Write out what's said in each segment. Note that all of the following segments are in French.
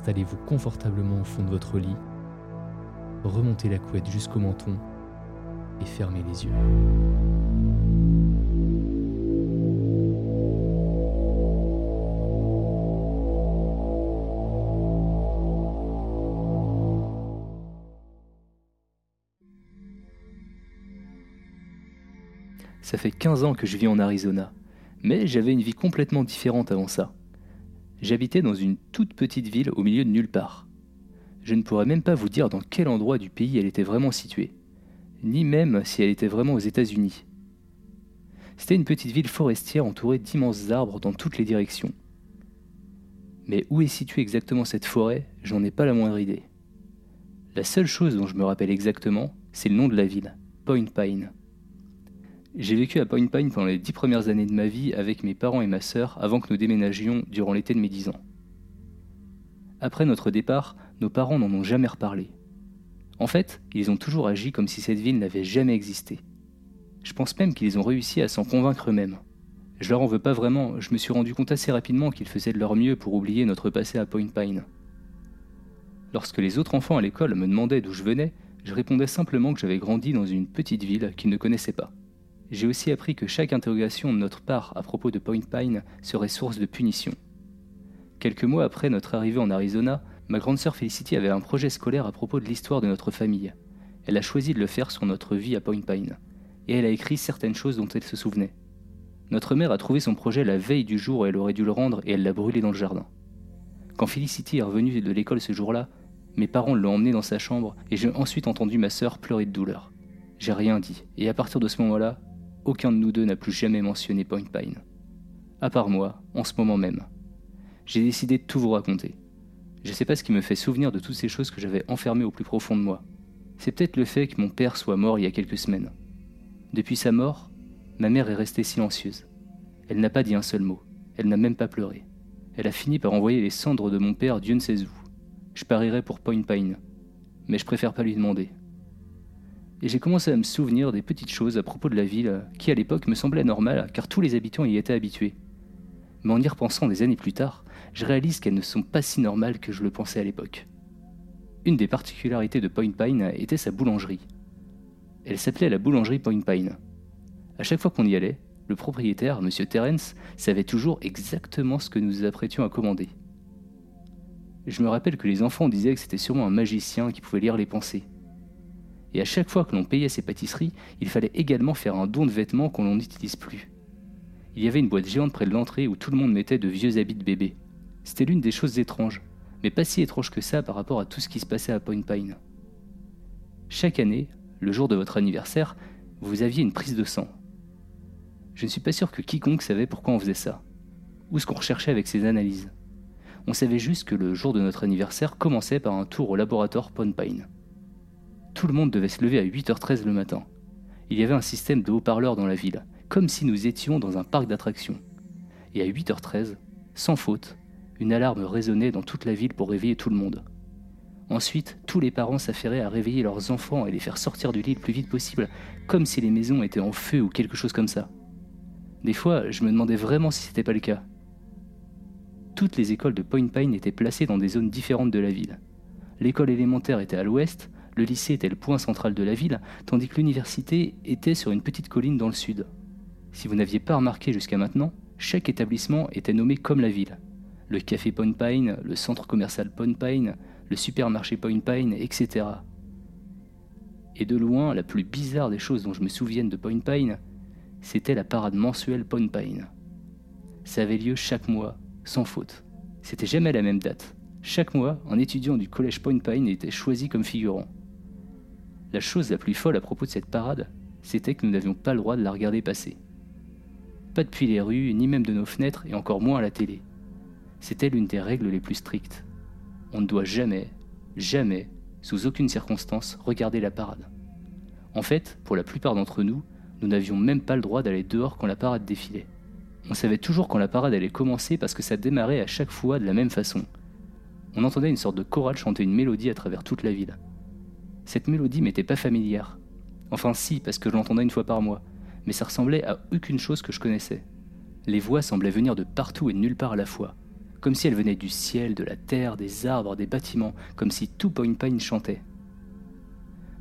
Installez-vous confortablement au fond de votre lit, remontez la couette jusqu'au menton et fermez les yeux. Ça fait 15 ans que je vis en Arizona, mais j'avais une vie complètement différente avant ça. J'habitais dans une toute petite ville au milieu de nulle part. Je ne pourrais même pas vous dire dans quel endroit du pays elle était vraiment située, ni même si elle était vraiment aux États-Unis. C'était une petite ville forestière entourée d'immenses arbres dans toutes les directions. Mais où est située exactement cette forêt, j'en ai pas la moindre idée. La seule chose dont je me rappelle exactement, c'est le nom de la ville, Point Pine. J'ai vécu à Point Pine pendant les dix premières années de ma vie avec mes parents et ma sœur avant que nous déménagions durant l'été de mes dix ans. Après notre départ, nos parents n'en ont jamais reparlé. En fait, ils ont toujours agi comme si cette ville n'avait jamais existé. Je pense même qu'ils ont réussi à s'en convaincre eux-mêmes. Je leur en veux pas vraiment, je me suis rendu compte assez rapidement qu'ils faisaient de leur mieux pour oublier notre passé à Point Pine. Lorsque les autres enfants à l'école me demandaient d'où je venais, je répondais simplement que j'avais grandi dans une petite ville qu'ils ne connaissaient pas. J'ai aussi appris que chaque interrogation de notre part à propos de Point Pine serait source de punition. Quelques mois après notre arrivée en Arizona, ma grande sœur Felicity avait un projet scolaire à propos de l'histoire de notre famille. Elle a choisi de le faire sur notre vie à Point Pine, et elle a écrit certaines choses dont elle se souvenait. Notre mère a trouvé son projet la veille du jour où elle aurait dû le rendre et elle l'a brûlé dans le jardin. Quand Felicity est revenue de l'école ce jour-là, mes parents l'ont emmenée dans sa chambre et j'ai ensuite entendu ma sœur pleurer de douleur. J'ai rien dit, et à partir de ce moment-là, aucun de nous deux n'a plus jamais mentionné Point Pine. À part moi, en ce moment même. J'ai décidé de tout vous raconter. Je sais pas ce qui me fait souvenir de toutes ces choses que j'avais enfermées au plus profond de moi. C'est peut-être le fait que mon père soit mort il y a quelques semaines. Depuis sa mort, ma mère est restée silencieuse. Elle n'a pas dit un seul mot. Elle n'a même pas pleuré. Elle a fini par envoyer les cendres de mon père Dieu ne sait où. Je parierais pour Point Pine. Mais je préfère pas lui demander et j'ai commencé à me souvenir des petites choses à propos de la ville qui à l'époque me semblaient normales car tous les habitants y étaient habitués. Mais en y repensant des années plus tard, je réalise qu'elles ne sont pas si normales que je le pensais à l'époque. Une des particularités de Point Pine était sa boulangerie. Elle s'appelait la boulangerie Point Pine. À chaque fois qu'on y allait, le propriétaire, M. Terence, savait toujours exactement ce que nous nous apprêtions à commander. Je me rappelle que les enfants disaient que c'était sûrement un magicien qui pouvait lire les pensées, et à chaque fois que l'on payait ses pâtisseries, il fallait également faire un don de vêtements qu'on n'utilise plus. Il y avait une boîte géante près de l'entrée où tout le monde mettait de vieux habits de bébé. C'était l'une des choses étranges, mais pas si étrange que ça par rapport à tout ce qui se passait à Point Pine. Chaque année, le jour de votre anniversaire, vous aviez une prise de sang. Je ne suis pas sûr que quiconque savait pourquoi on faisait ça, ou ce qu'on recherchait avec ces analyses. On savait juste que le jour de notre anniversaire commençait par un tour au laboratoire Pine. Tout le monde devait se lever à 8h13 le matin. Il y avait un système de haut-parleurs dans la ville, comme si nous étions dans un parc d'attractions. Et à 8h13, sans faute, une alarme résonnait dans toute la ville pour réveiller tout le monde. Ensuite, tous les parents s'affairaient à réveiller leurs enfants et les faire sortir du lit le plus vite possible, comme si les maisons étaient en feu ou quelque chose comme ça. Des fois, je me demandais vraiment si c'était pas le cas. Toutes les écoles de Point Pine étaient placées dans des zones différentes de la ville. L'école élémentaire était à l'ouest, le lycée était le point central de la ville, tandis que l'université était sur une petite colline dans le sud. Si vous n'aviez pas remarqué jusqu'à maintenant, chaque établissement était nommé comme la ville. Le café Point Pine, le centre commercial Point Pine, le supermarché Point Pine, etc. Et de loin, la plus bizarre des choses dont je me souvienne de Point Pine, c'était la parade mensuelle Point Pine. Ça avait lieu chaque mois, sans faute. C'était jamais la même date. Chaque mois, un étudiant du collège Point Pine était choisi comme figurant. La chose la plus folle à propos de cette parade, c'était que nous n'avions pas le droit de la regarder passer. Pas depuis les rues, ni même de nos fenêtres, et encore moins à la télé. C'était l'une des règles les plus strictes. On ne doit jamais, jamais, sous aucune circonstance, regarder la parade. En fait, pour la plupart d'entre nous, nous n'avions même pas le droit d'aller dehors quand la parade défilait. On savait toujours quand la parade allait commencer parce que ça démarrait à chaque fois de la même façon. On entendait une sorte de chorale chanter une mélodie à travers toute la ville. Cette mélodie m'était pas familière. Enfin si, parce que je l'entendais une fois par mois, mais ça ressemblait à aucune chose que je connaissais. Les voix semblaient venir de partout et de nulle part à la fois, comme si elles venaient du ciel, de la terre, des arbres, des bâtiments, comme si tout Point Pine chantait.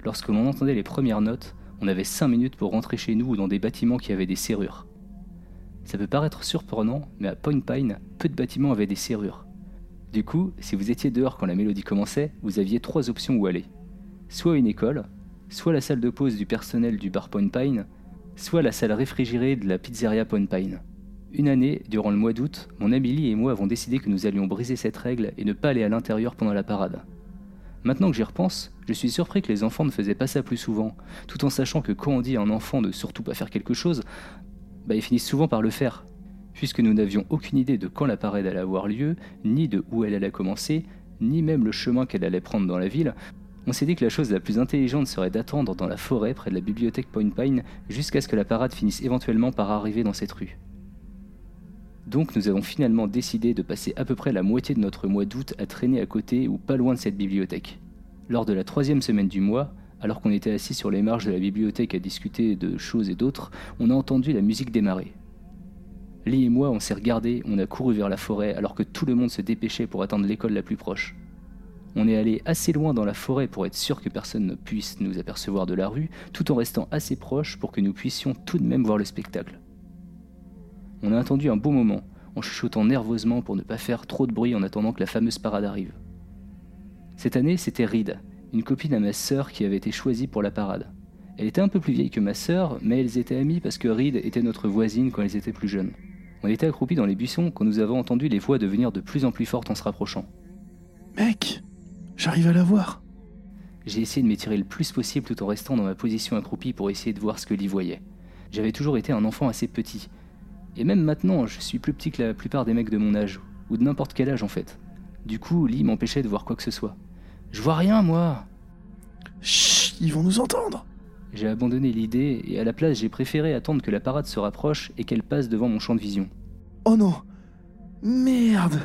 Lorsque l'on entendait les premières notes, on avait cinq minutes pour rentrer chez nous ou dans des bâtiments qui avaient des serrures. Ça peut paraître surprenant, mais à Point Pine, peu de bâtiments avaient des serrures. Du coup, si vous étiez dehors quand la mélodie commençait, vous aviez trois options où aller. Soit une école, soit la salle de pause du personnel du bar Point Pine, soit la salle réfrigérée de la pizzeria Point Pine. Une année, durant le mois d'août, mon ami et moi avons décidé que nous allions briser cette règle et ne pas aller à l'intérieur pendant la parade. Maintenant que j'y repense, je suis surpris que les enfants ne faisaient pas ça plus souvent, tout en sachant que quand on dit à un enfant de surtout pas faire quelque chose, bah ils finissent souvent par le faire, puisque nous n'avions aucune idée de quand la parade allait avoir lieu, ni de où elle allait commencer, ni même le chemin qu'elle allait prendre dans la ville, on s'est dit que la chose la plus intelligente serait d'attendre dans la forêt près de la bibliothèque Point Pine jusqu'à ce que la parade finisse éventuellement par arriver dans cette rue. Donc nous avons finalement décidé de passer à peu près la moitié de notre mois d'août à traîner à côté ou pas loin de cette bibliothèque. Lors de la troisième semaine du mois, alors qu'on était assis sur les marges de la bibliothèque à discuter de choses et d'autres, on a entendu la musique démarrer. Lee et moi, on s'est regardés, on a couru vers la forêt alors que tout le monde se dépêchait pour attendre l'école la plus proche. On est allé assez loin dans la forêt pour être sûr que personne ne puisse nous apercevoir de la rue, tout en restant assez proche pour que nous puissions tout de même voir le spectacle. On a attendu un bon moment, en chuchotant nerveusement pour ne pas faire trop de bruit en attendant que la fameuse parade arrive. Cette année, c'était Reed, une copine à ma sœur qui avait été choisie pour la parade. Elle était un peu plus vieille que ma sœur, mais elles étaient amies parce que Reed était notre voisine quand elles étaient plus jeunes. On était accroupis dans les buissons quand nous avons entendu les voix devenir de plus en plus fortes en se rapprochant. Mec, j'arrive à la voir. J'ai essayé de m'étirer le plus possible tout en restant dans ma position accroupie pour essayer de voir ce que Lee voyait. J'avais toujours été un enfant assez petit, et même maintenant, je suis plus petit que la plupart des mecs de mon âge, ou de n'importe quel âge en fait. Du coup, Lee m'empêchait de voir quoi que ce soit. Je vois rien, moi Chut, ils vont nous entendre J'ai abandonné l'idée, et à la place, j'ai préféré attendre que la parade se rapproche et qu'elle passe devant mon champ de vision. Oh non Merde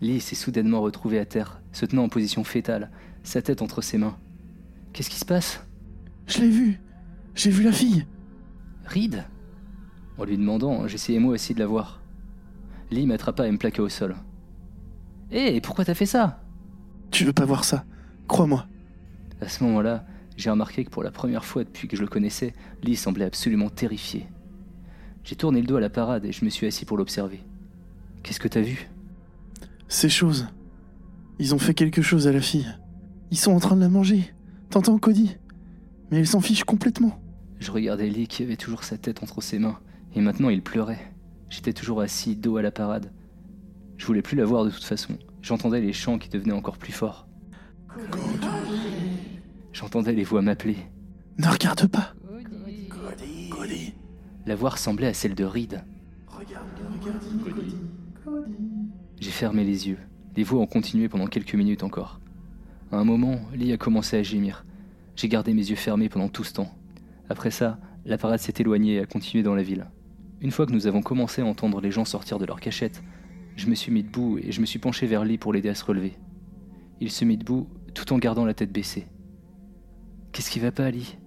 Lee s'est soudainement retrouvé à terre, se tenant en position fétale, sa tête entre ses mains. Qu'est-ce qui se passe? Je l'ai vu J'ai vu la fille Reed? En lui demandant, j'essayais moi aussi de la voir. Lee m'attrapa et me plaqua au sol. Hé, pourquoi t'as fait ça? Tu veux pas voir ça Crois-moi. À ce moment-là, j'ai remarqué que pour la première fois depuis que je le connaissais, Lee semblait absolument terrifié. J'ai tourné le dos à la parade et je me suis assis pour l'observer. Qu'est-ce que t'as vu? Ces choses. Ils ont fait quelque chose à la fille. Ils sont en train de la manger. T'entends, Cody Mais elle s'en fiche complètement. Je regardais Lee qui avait toujours sa tête entre ses mains, et maintenant il pleurait. J'étais toujours assis, dos à la parade. Je voulais plus la voir de toute façon. J'entendais les chants qui devenaient encore plus forts. J'entendais les voix m'appeler. Ne regarde pas. Cody. Cody. La voix ressemblait à celle de Reed. Regarde, regarde, Cody. Cody. J'ai fermé les yeux. Les voix ont continué pendant quelques minutes encore. À un moment, Lee a commencé à gémir. J'ai gardé mes yeux fermés pendant tout ce temps. Après ça, la parade s'est éloignée et a continué dans la ville. Une fois que nous avons commencé à entendre les gens sortir de leur cachette, je me suis mis debout et je me suis penché vers Lee pour l'aider à se relever. Il se mit debout tout en gardant la tête baissée. Qu'est-ce qui va pas, Lee?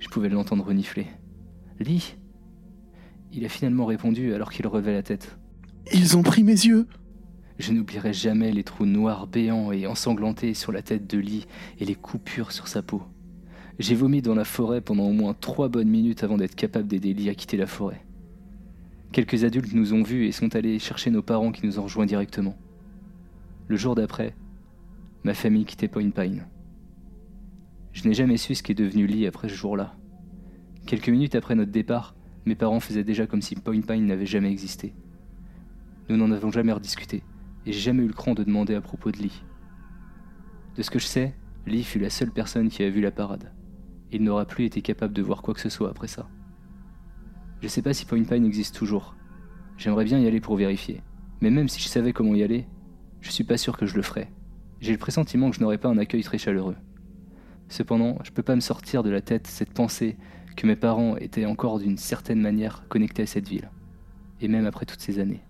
Je pouvais l'entendre renifler. Lee? Il a finalement répondu alors qu'il relevait la tête. Ils ont pris mes yeux Je n'oublierai jamais les trous noirs béants et ensanglantés sur la tête de Lee et les coupures sur sa peau. J'ai vomi dans la forêt pendant au moins trois bonnes minutes avant d'être capable d'aider Lee à quitter la forêt. Quelques adultes nous ont vus et sont allés chercher nos parents qui nous ont rejoints directement. Le jour d'après, ma famille quittait Point Pine. Je n'ai jamais su ce qui est devenu Lee après ce jour-là. Quelques minutes après notre départ, mes parents faisaient déjà comme si Point Pine n'avait jamais existé. Nous n'en avons jamais rediscuté, et j'ai jamais eu le cran de demander à propos de Lee. De ce que je sais, Lee fut la seule personne qui a vu la parade. Il n'aura plus été capable de voir quoi que ce soit après ça. Je sais pas si Point Pine existe toujours. J'aimerais bien y aller pour vérifier. Mais même si je savais comment y aller, je suis pas sûr que je le ferais. J'ai le pressentiment que je n'aurais pas un accueil très chaleureux. Cependant, je peux pas me sortir de la tête cette pensée que mes parents étaient encore d'une certaine manière connectés à cette ville. Et même après toutes ces années.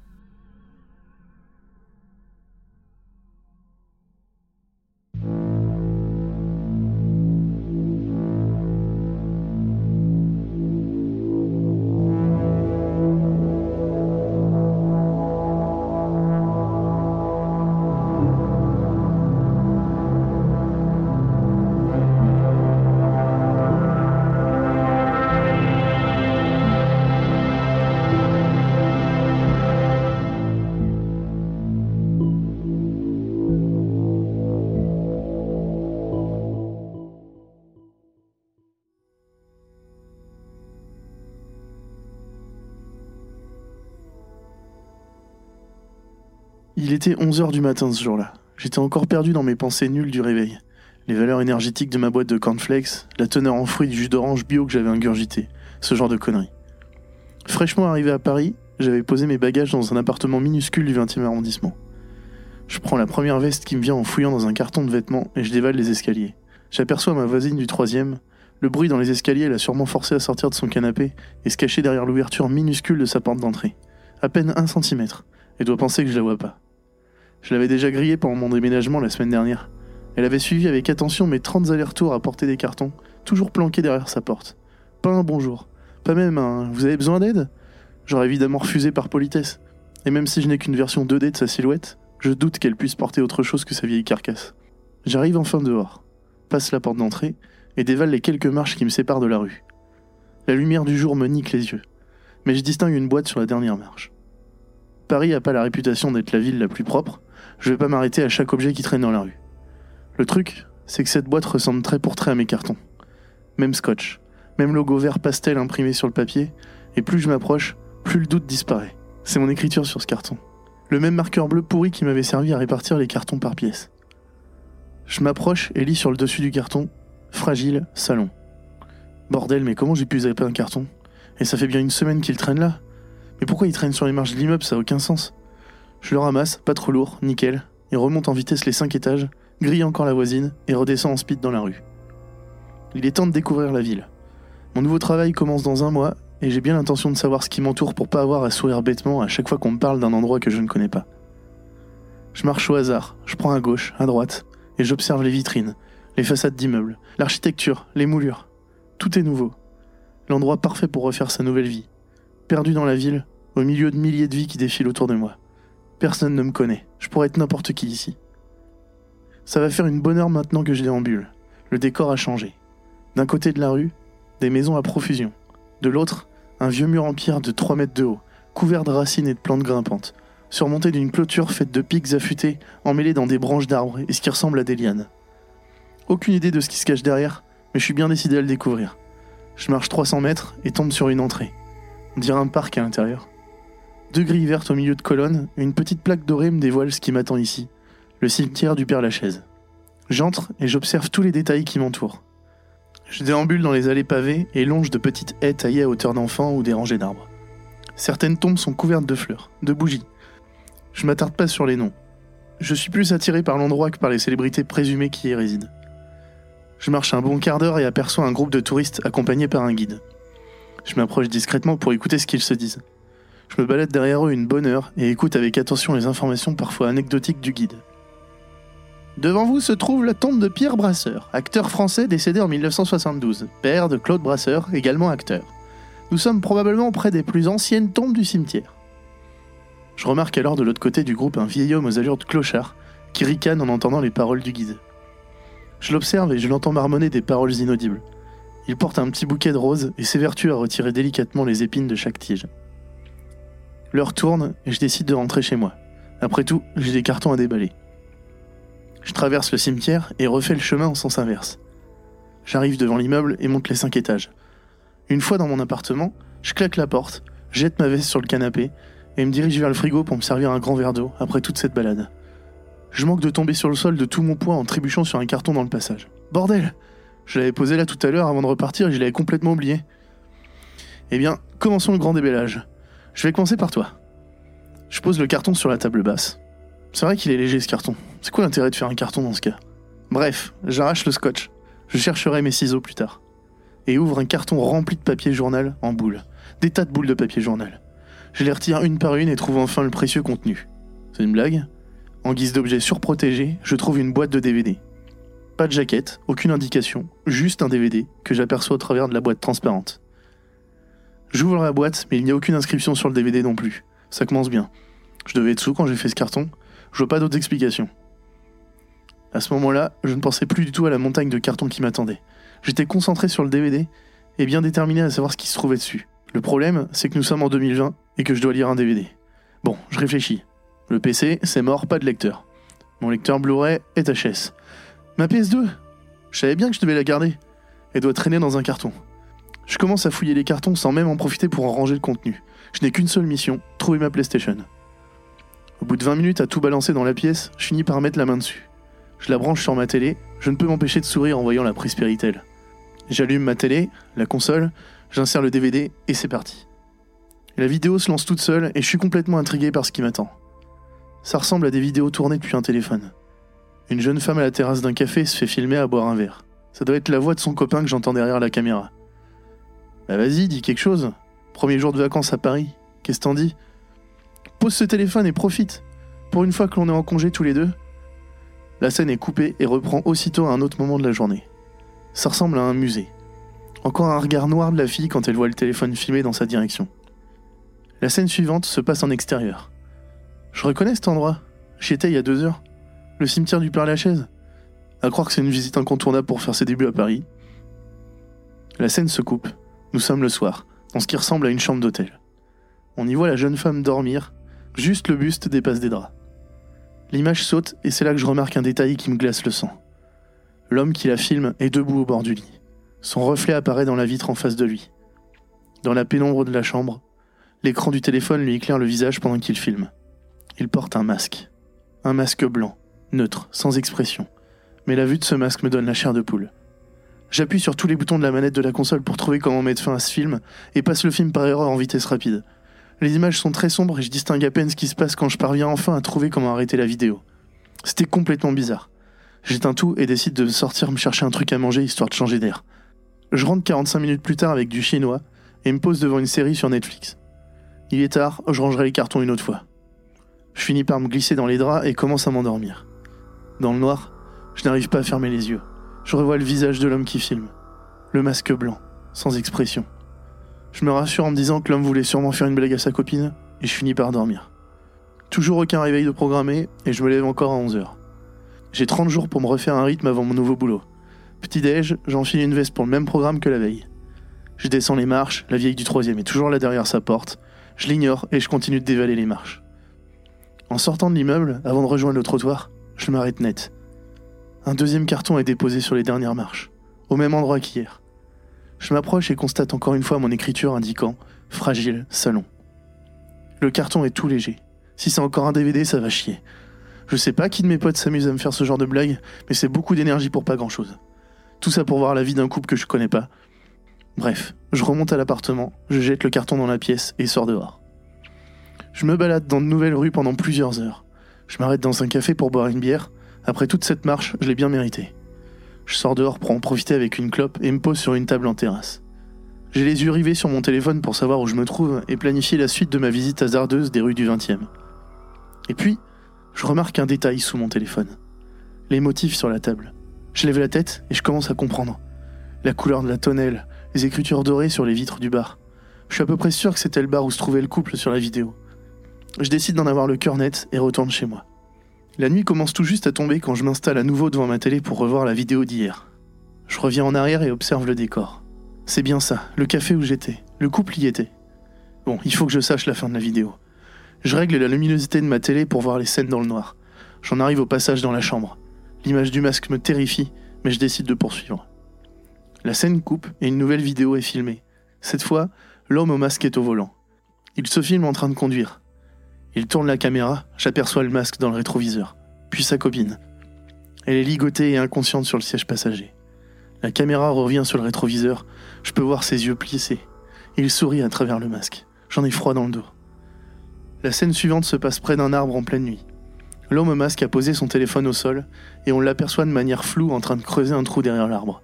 Était 11h du matin ce jour-là. J'étais encore perdu dans mes pensées nulles du réveil. Les valeurs énergétiques de ma boîte de cornflakes, la teneur en fruits du jus d'orange bio que j'avais ingurgité, ce genre de conneries. Fraîchement arrivé à Paris, j'avais posé mes bagages dans un appartement minuscule du 20e arrondissement. Je prends la première veste qui me vient en fouillant dans un carton de vêtements et je dévale les escaliers. J'aperçois ma voisine du troisième. Le bruit dans les escaliers l'a sûrement forcé à sortir de son canapé et se cacher derrière l'ouverture minuscule de sa porte d'entrée. À peine un centimètre, et doit penser que je la vois pas. Je l'avais déjà grillée pendant mon déménagement la semaine dernière. Elle avait suivi avec attention mes 30 allers-retours à porter des cartons, toujours planqués derrière sa porte. Pas un bonjour, pas même un Vous avez besoin d'aide? J'aurais évidemment refusé par politesse. Et même si je n'ai qu'une version 2D de sa silhouette, je doute qu'elle puisse porter autre chose que sa vieille carcasse. J'arrive enfin dehors, passe la porte d'entrée et dévale les quelques marches qui me séparent de la rue. La lumière du jour me nique les yeux, mais je distingue une boîte sur la dernière marche. Paris n'a pas la réputation d'être la ville la plus propre, je vais pas m'arrêter à chaque objet qui traîne dans la rue. Le truc, c'est que cette boîte ressemble très pour trait à mes cartons. Même scotch, même logo vert pastel imprimé sur le papier, et plus je m'approche, plus le doute disparaît. C'est mon écriture sur ce carton. Le même marqueur bleu pourri qui m'avait servi à répartir les cartons par pièce. Je m'approche et lis sur le dessus du carton Fragile, salon. Bordel, mais comment j'ai pu zapper un carton? Et ça fait bien une semaine qu'il traîne là. Mais pourquoi il traîne sur les marches de l'immeuble? Ça a aucun sens. Je le ramasse, pas trop lourd, nickel, et remonte en vitesse les 5 étages, grille encore la voisine et redescend en speed dans la rue. Il est temps de découvrir la ville. Mon nouveau travail commence dans un mois et j'ai bien l'intention de savoir ce qui m'entoure pour pas avoir à sourire bêtement à chaque fois qu'on me parle d'un endroit que je ne connais pas. Je marche au hasard, je prends à gauche, à droite, et j'observe les vitrines, les façades d'immeubles, l'architecture, les moulures. Tout est nouveau. L'endroit parfait pour refaire sa nouvelle vie. Perdu dans la ville, au milieu de milliers de vies qui défilent autour de moi. Personne ne me connaît, je pourrais être n'importe qui ici. Ça va faire une bonne heure maintenant que je déambule. Le décor a changé. D'un côté de la rue, des maisons à profusion. De l'autre, un vieux mur en pierre de 3 mètres de haut, couvert de racines et de plantes grimpantes, surmonté d'une clôture faite de pics affûtés emmêlés dans des branches d'arbres et ce qui ressemble à des lianes. Aucune idée de ce qui se cache derrière, mais je suis bien décidé à le découvrir. Je marche 300 mètres et tombe sur une entrée. On dirait un parc à l'intérieur. Deux grilles vertes au milieu de colonnes, et une petite plaque dorée me dévoile ce qui m'attend ici, le cimetière du Père Lachaise. J'entre et j'observe tous les détails qui m'entourent. Je déambule dans les allées pavées et longe de petites haies taillées à hauteur d'enfant ou des rangées d'arbres. Certaines tombes sont couvertes de fleurs, de bougies. Je m'attarde pas sur les noms. je suis plus attiré par l'endroit que par les célébrités présumées qui y résident. Je marche un bon quart d'heure et aperçois un groupe de touristes accompagnés par un guide. Je m'approche discrètement pour écouter ce qu'ils se disent. Je me balade derrière eux une bonne heure et écoute avec attention les informations parfois anecdotiques du guide. Devant vous se trouve la tombe de Pierre Brasseur, acteur français décédé en 1972, père de Claude Brasseur, également acteur. Nous sommes probablement près des plus anciennes tombes du cimetière. Je remarque alors de l'autre côté du groupe un vieil homme aux allures de clochard qui ricane en entendant les paroles du guide. Je l'observe et je l'entends marmonner des paroles inaudibles. Il porte un petit bouquet de roses et s'évertue à retirer délicatement les épines de chaque tige. L'heure tourne et je décide de rentrer chez moi. Après tout, j'ai des cartons à déballer. Je traverse le cimetière et refais le chemin en sens inverse. J'arrive devant l'immeuble et monte les cinq étages. Une fois dans mon appartement, je claque la porte, jette ma veste sur le canapé et me dirige vers le frigo pour me servir un grand verre d'eau après toute cette balade. Je manque de tomber sur le sol de tout mon poids en trébuchant sur un carton dans le passage. Bordel Je l'avais posé là tout à l'heure avant de repartir et je l'avais complètement oublié. Eh bien, commençons le grand débellage. Je vais commencer par toi. Je pose le carton sur la table basse. C'est vrai qu'il est léger ce carton. C'est quoi l'intérêt de faire un carton dans ce cas? Bref, j'arrache le scotch. Je chercherai mes ciseaux plus tard. Et ouvre un carton rempli de papier journal en boules. Des tas de boules de papier journal. Je les retire une par une et trouve enfin le précieux contenu. C'est une blague? En guise d'objet surprotégé, je trouve une boîte de DVD. Pas de jaquette, aucune indication, juste un DVD que j'aperçois au travers de la boîte transparente. J'ouvre la boîte, mais il n'y a aucune inscription sur le DVD non plus. Ça commence bien. Je devais être sous quand j'ai fait ce carton. Je vois pas d'autres explications. À ce moment-là, je ne pensais plus du tout à la montagne de carton qui m'attendait. J'étais concentré sur le DVD et bien déterminé à savoir ce qui se trouvait dessus. Le problème, c'est que nous sommes en 2020 et que je dois lire un DVD. Bon, je réfléchis. Le PC, c'est mort, pas de lecteur. Mon lecteur Blu-ray est HS. Ma PS2 Je savais bien que je devais la garder. Elle doit traîner dans un carton. Je commence à fouiller les cartons sans même en profiter pour en ranger le contenu. Je n'ai qu'une seule mission, trouver ma PlayStation. Au bout de 20 minutes à tout balancer dans la pièce, je finis par mettre la main dessus. Je la branche sur ma télé, je ne peux m'empêcher de sourire en voyant la prise Péritel. J'allume ma télé, la console, j'insère le DVD et c'est parti. La vidéo se lance toute seule et je suis complètement intrigué par ce qui m'attend. Ça ressemble à des vidéos tournées depuis un téléphone. Une jeune femme à la terrasse d'un café se fait filmer à boire un verre. Ça doit être la voix de son copain que j'entends derrière la caméra. Bah vas-y, dis quelque chose. Premier jour de vacances à Paris. Qu'est-ce t'en dis? Pose ce téléphone et profite. Pour une fois que l'on est en congé tous les deux. La scène est coupée et reprend aussitôt à un autre moment de la journée. Ça ressemble à un musée. Encore un regard noir de la fille quand elle voit le téléphone filmé dans sa direction. La scène suivante se passe en extérieur. Je reconnais cet endroit. J'y étais il y a deux heures. Le cimetière du Père-Lachaise. À croire que c'est une visite incontournable pour faire ses débuts à Paris. La scène se coupe. Nous sommes le soir, dans ce qui ressemble à une chambre d'hôtel. On y voit la jeune femme dormir, juste le buste dépasse des draps. L'image saute et c'est là que je remarque un détail qui me glace le sang. L'homme qui la filme est debout au bord du lit. Son reflet apparaît dans la vitre en face de lui. Dans la pénombre de la chambre, l'écran du téléphone lui éclaire le visage pendant qu'il filme. Il porte un masque. Un masque blanc, neutre, sans expression. Mais la vue de ce masque me donne la chair de poule. J'appuie sur tous les boutons de la manette de la console pour trouver comment mettre fin à ce film et passe le film par erreur en vitesse rapide. Les images sont très sombres et je distingue à peine ce qui se passe quand je parviens enfin à trouver comment arrêter la vidéo. C'était complètement bizarre. J'éteins tout et décide de sortir me chercher un truc à manger histoire de changer d'air. Je rentre 45 minutes plus tard avec du chinois et me pose devant une série sur Netflix. Il est tard, je rangerai les cartons une autre fois. Je finis par me glisser dans les draps et commence à m'endormir. Dans le noir, je n'arrive pas à fermer les yeux je revois le visage de l'homme qui filme. Le masque blanc, sans expression. Je me rassure en me disant que l'homme voulait sûrement faire une blague à sa copine, et je finis par dormir. Toujours aucun réveil de programmé, et je me lève encore à 11h. J'ai 30 jours pour me refaire un rythme avant mon nouveau boulot. Petit-déj, j'enfile une veste pour le même programme que la veille. Je descends les marches, la vieille du troisième est toujours là derrière sa porte. Je l'ignore et je continue de dévaler les marches. En sortant de l'immeuble, avant de rejoindre le trottoir, je m'arrête net. Un deuxième carton est déposé sur les dernières marches, au même endroit qu'hier. Je m'approche et constate encore une fois mon écriture indiquant Fragile, salon. Le carton est tout léger. Si c'est encore un DVD, ça va chier. Je sais pas qui de mes potes s'amuse à me faire ce genre de blague, mais c'est beaucoup d'énergie pour pas grand chose. Tout ça pour voir la vie d'un couple que je connais pas. Bref, je remonte à l'appartement, je jette le carton dans la pièce et sors dehors. Je me balade dans de nouvelles rues pendant plusieurs heures. Je m'arrête dans un café pour boire une bière. Après toute cette marche, je l'ai bien mérité. Je sors dehors pour en profiter avec une clope et me pose sur une table en terrasse. J'ai les yeux rivés sur mon téléphone pour savoir où je me trouve et planifier la suite de ma visite hasardeuse des rues du 20e. Et puis, je remarque un détail sous mon téléphone. Les motifs sur la table. Je lève la tête et je commence à comprendre. La couleur de la tonnelle, les écritures dorées sur les vitres du bar. Je suis à peu près sûr que c'était le bar où se trouvait le couple sur la vidéo. Je décide d'en avoir le cœur net et retourne chez moi. La nuit commence tout juste à tomber quand je m'installe à nouveau devant ma télé pour revoir la vidéo d'hier. Je reviens en arrière et observe le décor. C'est bien ça, le café où j'étais. Le couple y était. Bon, il faut que je sache la fin de la vidéo. Je règle la luminosité de ma télé pour voir les scènes dans le noir. J'en arrive au passage dans la chambre. L'image du masque me terrifie, mais je décide de poursuivre. La scène coupe et une nouvelle vidéo est filmée. Cette fois, l'homme au masque est au volant. Il se filme en train de conduire. Il tourne la caméra, j'aperçois le masque dans le rétroviseur, puis sa copine. Elle est ligotée et inconsciente sur le siège passager. La caméra revient sur le rétroviseur, je peux voir ses yeux plissés. Il sourit à travers le masque. J'en ai froid dans le dos. La scène suivante se passe près d'un arbre en pleine nuit. L'homme au masque a posé son téléphone au sol et on l'aperçoit de manière floue en train de creuser un trou derrière l'arbre.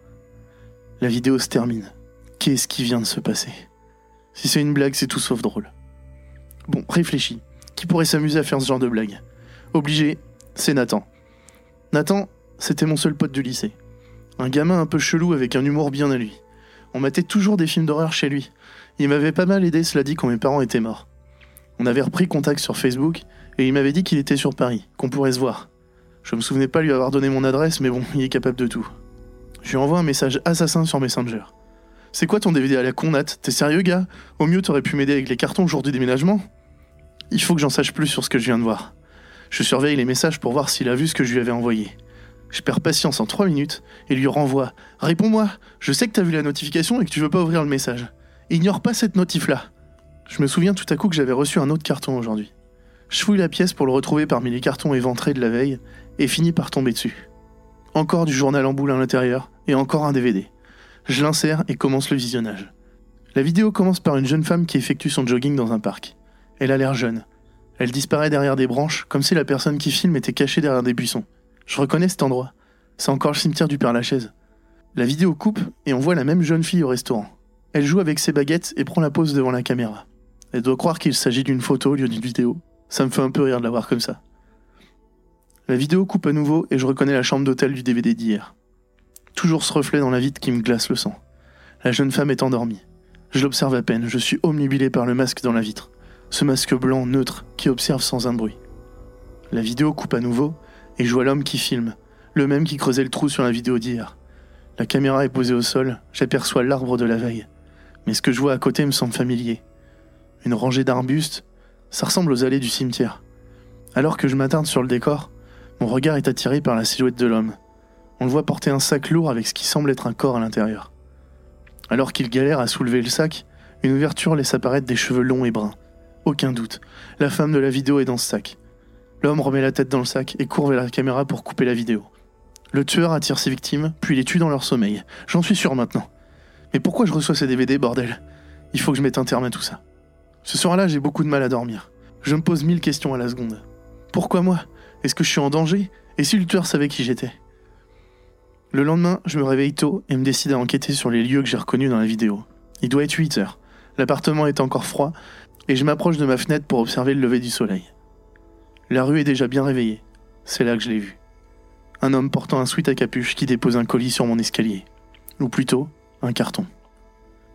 La vidéo se termine. Qu'est-ce qui vient de se passer? Si c'est une blague, c'est tout sauf drôle. Bon, réfléchis. Qui pourrait s'amuser à faire ce genre de blague Obligé, c'est Nathan. Nathan, c'était mon seul pote du lycée. Un gamin un peu chelou avec un humour bien à lui. On matait toujours des films d'horreur chez lui. Il m'avait pas mal aidé, cela dit, quand mes parents étaient morts. On avait repris contact sur Facebook et il m'avait dit qu'il était sur Paris, qu'on pourrait se voir. Je me souvenais pas lui avoir donné mon adresse, mais bon, il est capable de tout. Je lui envoie un message assassin sur Messenger. C'est quoi ton DVD à la con, Nat? T'es sérieux, gars? Au mieux, t'aurais pu m'aider avec les cartons le jour du déménagement il faut que j'en sache plus sur ce que je viens de voir. Je surveille les messages pour voir s'il a vu ce que je lui avais envoyé. Je perds patience en 3 minutes et lui renvoie Réponds-moi, je sais que t'as vu la notification et que tu veux pas ouvrir le message. Ignore pas cette notif-là. Je me souviens tout à coup que j'avais reçu un autre carton aujourd'hui. Je fouille la pièce pour le retrouver parmi les cartons éventrés de la veille et finis par tomber dessus. Encore du journal en boule à l'intérieur et encore un DVD. Je l'insère et commence le visionnage. La vidéo commence par une jeune femme qui effectue son jogging dans un parc. Elle a l'air jeune. Elle disparaît derrière des branches, comme si la personne qui filme était cachée derrière des buissons. Je reconnais cet endroit. C'est encore le cimetière du Père Lachaise. La vidéo coupe et on voit la même jeune fille au restaurant. Elle joue avec ses baguettes et prend la pose devant la caméra. Elle doit croire qu'il s'agit d'une photo au lieu d'une vidéo. Ça me fait un peu rire de la voir comme ça. La vidéo coupe à nouveau et je reconnais la chambre d'hôtel du DVD d'hier. Toujours ce reflet dans la vitre qui me glace le sang. La jeune femme est endormie. Je l'observe à peine, je suis omnibilé par le masque dans la vitre ce masque blanc neutre qui observe sans un bruit. La vidéo coupe à nouveau et je vois l'homme qui filme, le même qui creusait le trou sur la vidéo d'hier. La caméra est posée au sol, j'aperçois l'arbre de la veille. Mais ce que je vois à côté me semble familier. Une rangée d'arbustes, ça ressemble aux allées du cimetière. Alors que je m'attarde sur le décor, mon regard est attiré par la silhouette de l'homme. On le voit porter un sac lourd avec ce qui semble être un corps à l'intérieur. Alors qu'il galère à soulever le sac, une ouverture laisse apparaître des cheveux longs et bruns. Aucun doute. La femme de la vidéo est dans ce sac. L'homme remet la tête dans le sac et court vers la caméra pour couper la vidéo. Le tueur attire ses victimes, puis les tue dans leur sommeil. J'en suis sûr maintenant. Mais pourquoi je reçois ces DVD, bordel? Il faut que je mette un terme à tout ça. Ce soir-là, j'ai beaucoup de mal à dormir. Je me pose mille questions à la seconde. Pourquoi moi? Est-ce que je suis en danger? Et si le tueur savait qui j'étais? Le lendemain, je me réveille tôt et me décide à enquêter sur les lieux que j'ai reconnus dans la vidéo. Il doit être 8 heures. L'appartement est encore froid et je m'approche de ma fenêtre pour observer le lever du soleil. La rue est déjà bien réveillée. C'est là que je l'ai vu. Un homme portant un sweat à capuche qui dépose un colis sur mon escalier. Ou plutôt, un carton.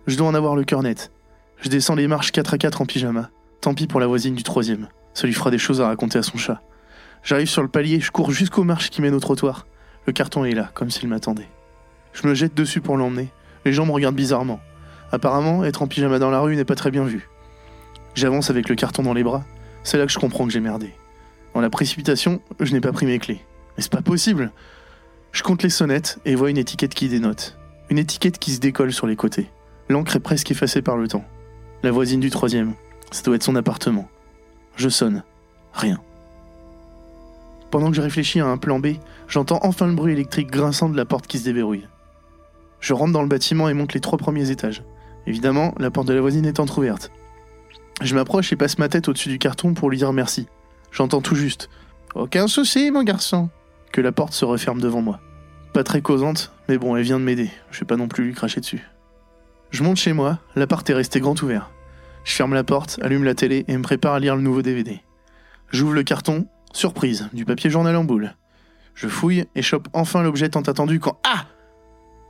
Je dois en avoir le cœur net. Je descends les marches 4 à 4 en pyjama. Tant pis pour la voisine du troisième. Ça lui fera des choses à raconter à son chat. J'arrive sur le palier, je cours jusqu'aux marches qui mènent au trottoir. Le carton est là, comme s'il m'attendait. Je me jette dessus pour l'emmener. Les gens me regardent bizarrement. Apparemment, être en pyjama dans la rue n'est pas très bien vu. J'avance avec le carton dans les bras. C'est là que je comprends que j'ai merdé. Dans la précipitation, je n'ai pas pris mes clés. Mais c'est pas possible Je compte les sonnettes et vois une étiquette qui dénote. Une étiquette qui se décolle sur les côtés. L'encre est presque effacée par le temps. La voisine du troisième. Ça doit être son appartement. Je sonne. Rien. Pendant que je réfléchis à un plan B, j'entends enfin le bruit électrique grinçant de la porte qui se déverrouille. Je rentre dans le bâtiment et monte les trois premiers étages. Évidemment, la porte de la voisine est entr'ouverte. Je m'approche et passe ma tête au-dessus du carton pour lui dire merci. J'entends tout juste. Aucun souci, mon garçon. Que la porte se referme devant moi. Pas très causante, mais bon, elle vient de m'aider. Je vais pas non plus lui cracher dessus. Je monte chez moi, l'appart est resté grand ouvert. Je ferme la porte, allume la télé et me prépare à lire le nouveau DVD. J'ouvre le carton, surprise, du papier journal en boule. Je fouille et chope enfin l'objet tant attendu quand. Ah